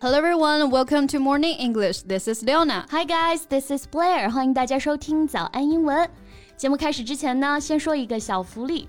Hello everyone, welcome to Morning English. This is Leona. Hi guys, this is Blair. 欢迎大家收听早安英文。节目开始之前呢，先说一个小福利。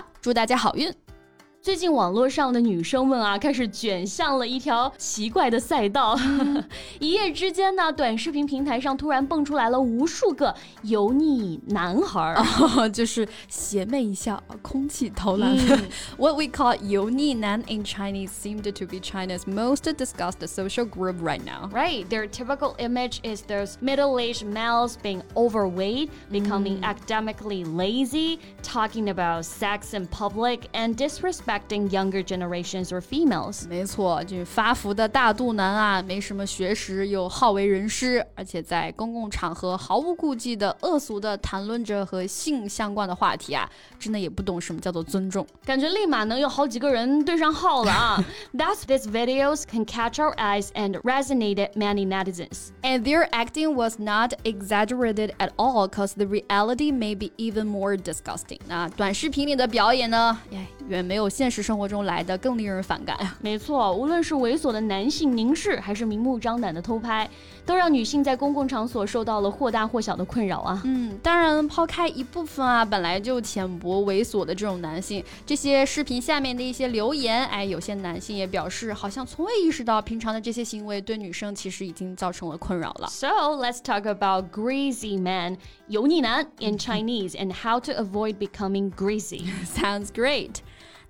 祝大家好运！最近网络上的女生们啊，开始卷向了一条奇怪的赛道。一夜之间呢，短视频平台上突然蹦出来了无数个油腻男孩儿，就是邪魅一笑，空气投篮。What we call 油腻男 in Chinese seemed to be China's most discussed social group right now. Right, their typical image is those middle-aged males being overweight, becoming academically lazy, talking about sex in public, and disrespect. Affecting younger generations or females，没错，就是发福的大肚腩啊，没什么学识，又好为人师，而且在公共场合毫无顾忌的恶俗的谈论着和性相关的话题啊，真的也不懂什么叫做尊重，感觉立马能有好几个人对上号了啊。Thus, these videos can catch our eyes and resonated many netizens. And their acting was not exaggerated at all, cause the reality may be even more disgusting. 那短视频里的表演呢，哎，远没有。 现实生活中来的更令人反感呀。没错，无论是猥琐的男性凝视，还是明目张胆的偷拍，都让女性在公共场所受到了或大或小的困扰啊。嗯，当然，抛开一部分啊本来就浅薄猥琐的这种男性，这些视频下面的一些留言，哎，有些男性也表示，好像从未意识到平常的这些行为对女生其实已经造成了困扰了。So let's talk about greasy man，油腻男 in Chinese and how to avoid becoming greasy. Sounds great.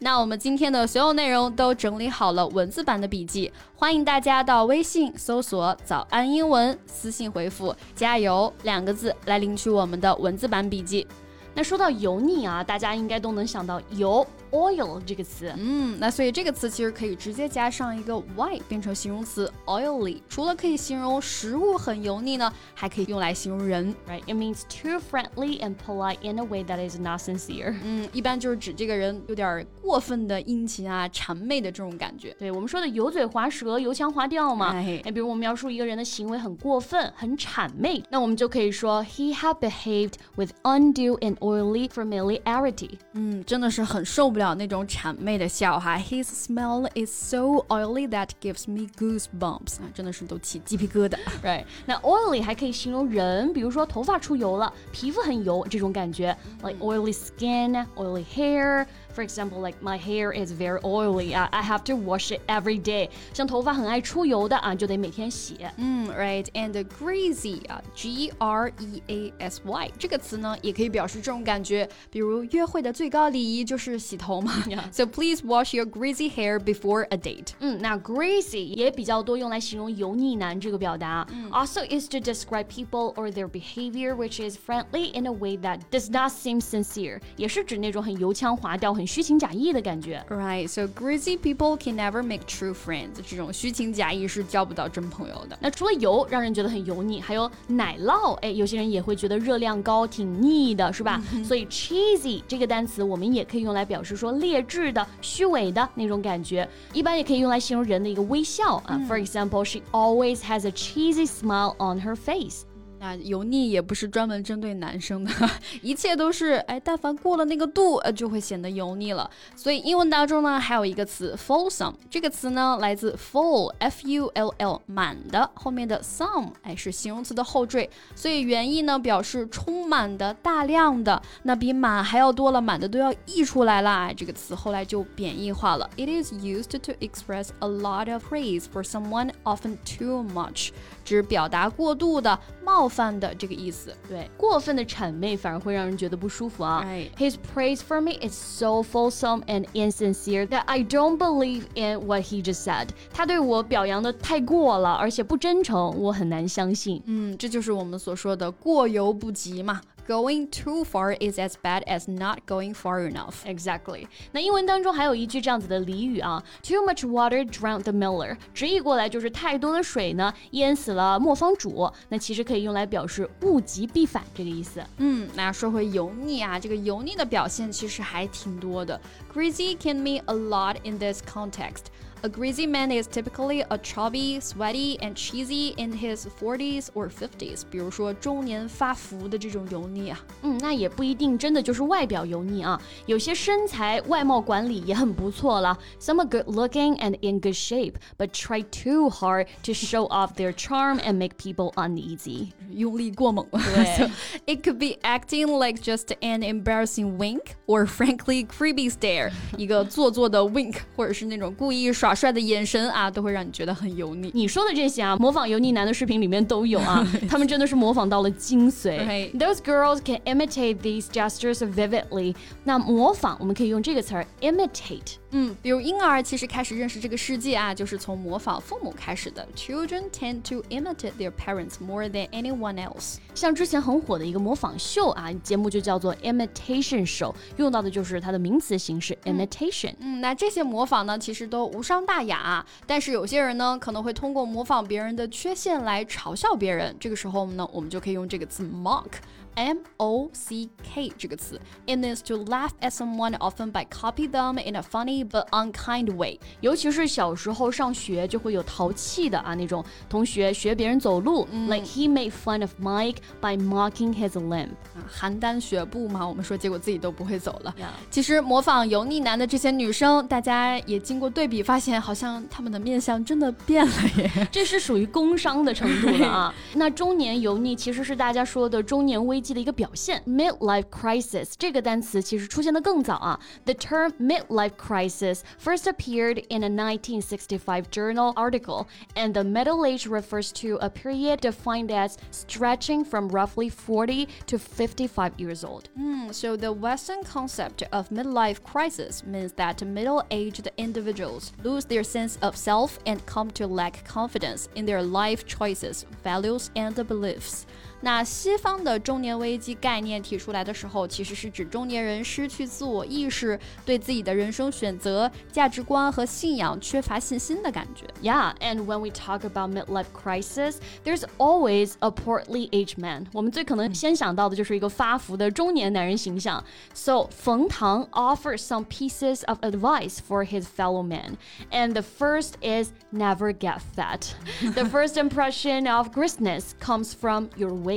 那我们今天的所有内容都整理好了文字版的笔记，欢迎大家到微信搜索“早安英文”，私信回复“加油”两个字来领取我们的文字版笔记。那说到油腻啊，大家应该都能想到油。oil 这个词，嗯，那所以这个词其实可以直接加上一个 y 变成形容词 oily。除了可以形容食物很油腻呢，还可以用来形容人，right? It means too friendly and polite in a way that is not sincere。嗯，一般就是指这个人有点过分的殷勤啊、谄媚的这种感觉。对我们说的油嘴滑舌、油腔滑调嘛。哎，比如我们描述一个人的行为很过分、很谄媚，那我们就可以说 He had behaved with undue and oily familiarity。嗯，真的是很受不了。 了那种谄媚的笑哈。His smell is so oily that gives me goosebumps 啊，真的是都起鸡皮疙瘩。Right，那 oily 还可以形容人，比如说头发出油了，皮肤很油这种感觉，like oily skin, oily hair。For example, like my hair is very oily. I I have to wash it every day. 像头发很爱出油的啊，就得每天洗。嗯，right. And greasy 啊，G R E A S Y 这个词呢，也可以表示这种感觉。比如约会的最高礼仪就是洗头 嘛。So please wash your greasy hair before a date. 嗯，那 greasy 也比较多用来形容油腻男这个表达。Also is to describe people or their behavior which is friendly in a way that does not seem sincere. 也是指那种很油腔滑调。很虚情假意的感觉。Right, so greasy people can never make true friends。这种虚情假意是交不到真朋友的。那除了油让人觉得很油腻，还有奶酪，哎，有些人也会觉得热量高，挺腻的，是吧？所以 cheesy 这个单词我们也可以用来表示 说劣质的、虚伪的那种感觉。一般也可以用来形容人的一个微笑啊。For example, she always has a cheesy smile on her face. 那油腻也不是专门针对男生的，一切都是哎，但凡过了那个度，呃，就会显得油腻了。所以英文当中呢，还有一个词 fulsome，这个词呢来自 full，f u l l，满的，后面的 some，哎，是形容词的后缀，所以原意呢表示充满的、大量的，那比满还要多了，满的都要溢出来啦。这个词后来就贬义化了，it is used to express a lot of praise for someone, often too much，指表达过度的冒。犯的这个意思，对，过分的谄媚反而会让人觉得不舒服啊。His praise for me is so fulsome and insincere that I don't believe in what he just said。他对我表扬的太过了，而且不真诚，我很难相信。嗯，这就是我们所说的过犹不及嘛。going too far is as bad as not going far enough. Exactly。那英文当中还有一句这样子的俚语啊，Too much water drowned the miller。直译过来就是太多的水呢淹死了磨坊主。那其实可以用来表示物极必反这个意思。嗯，那说回油腻啊，这个油腻的表现其实还挺多的。Greasy can mean a lot in this context. A greasy man is typically a chubby, sweaty, and cheesy in his 40s or 50s。比如说中年发福的这种油腻啊。嗯，那也不一定真的就是外表油腻啊，有些身材外貌管理也很不错了。Some are good looking and in good shape, but try too hard to show off their charm and make people uneasy。用力过猛。对 so it could be acting like just an embarrassing wink or frankly creepy stare，一个做作的 wink，或者是那种故意耍 帅的眼神啊，都会让你觉得很油腻。你说的这些啊，模仿油腻男的视频里面都有啊，他们真的是模仿到了精髓。Right. Those girls can imitate these gestures vividly。那模仿我们可以用这个词儿 imitate。嗯，比如婴儿其实开始认识这个世界啊，就是从模仿父母开始的。Children tend to imitate their parents more than anyone else。像之前很火的一个模仿秀啊，节目就叫做 imitation show，用到的就是它的名词形式 imitation。嗯，那这些模仿呢，其实都无伤大雅啊，但是有些人呢，可能会通过模仿别人的缺陷来嘲笑别人。这个时候呢，我们就可以用这个词 mock。M O C K 这个词，it means to laugh at someone often by copy them in a funny but unkind way。尤其是小时候上学就会有淘气的啊那种同学学别人走路、l i k e he made fun of Mike by mocking his limp。啊，邯郸学步嘛，我们说，结果自己都不会走了。其实模仿油腻男的这些女生，大家也经过对比，发现好像她们的面相真的变了耶。这是属于工伤的程度了啊。那中年油腻其实是大家说的中年危机的一个表现，midlife crisis 这个单词其实出现的更早啊。The term midlife crisis first appeared in a 1965 journal article, and the middle age refers to a period defined as stretching from roughly 40 to 55 years old. Hmm, so the Western concept of midlife crisis means that middle-aged individuals lose their sense of self and come to lack confidence in their life choices, values, and beliefs. 那西方的中年危机概念提出来的时候，其实是指中年人失去自我意识，对自己的人生选择、价值观和信仰缺乏信心的感觉。 Yeah, and when we talk about midlife crisis, there's always a portly aged man. 我们最可能先想到的就是一个发福的中年男人形象。So 冯唐 offers some pieces of advice for his fellow men, and the first is never get fat. the first impression of grizzliness comes from your weight.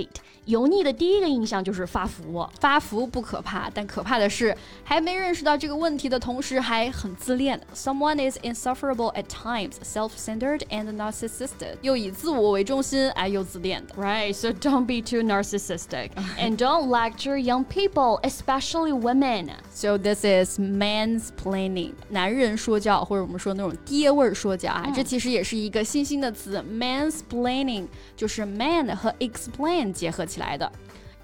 油腻的第一个印象就是发福。发福不可怕，但可怕的是还没认识到这个问题的同时还很自恋。Someone is insufferable at times, self-centered and narcissistic，又以自我为中心，哎，又自恋的。 Right, so don't be too narcissistic and don't lecture young people, especially women. So this is mansplaining，男人说教，或者我们说那种爹味儿说教啊，这其实也是一个新兴的词。Mansplaining 就是 man 和 explain 结合起来的。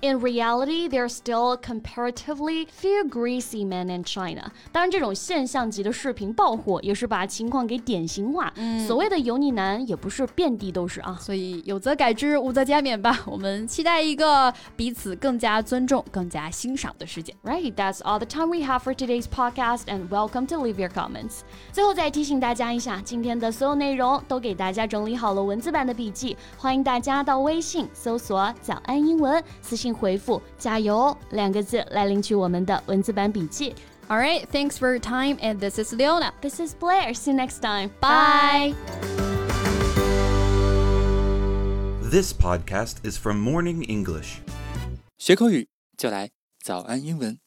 In reality, there are still comparatively few greasy men in China. 当然，这种现象级的视频爆火，也是把情况给典型化。所谓的油腻男，也不是遍地都是啊。所以有则改之，无则加勉吧。我们期待一个彼此更加尊重、更加欣赏的世界。 Right, that's all the time we have for today's podcast, and welcome to leave your comments. 最后再提醒大家一下，今天的所有内容都给大家整理好了文字版的笔记，欢迎大家到微信搜索“早安英文”，私 信回复“加油”两个字来领取我们的文字版笔记。 All right, thanks for your time, and this is Leona. This is Blair. See you next time. Bye. This podcast is from Morning English. 学口语就来早安英文。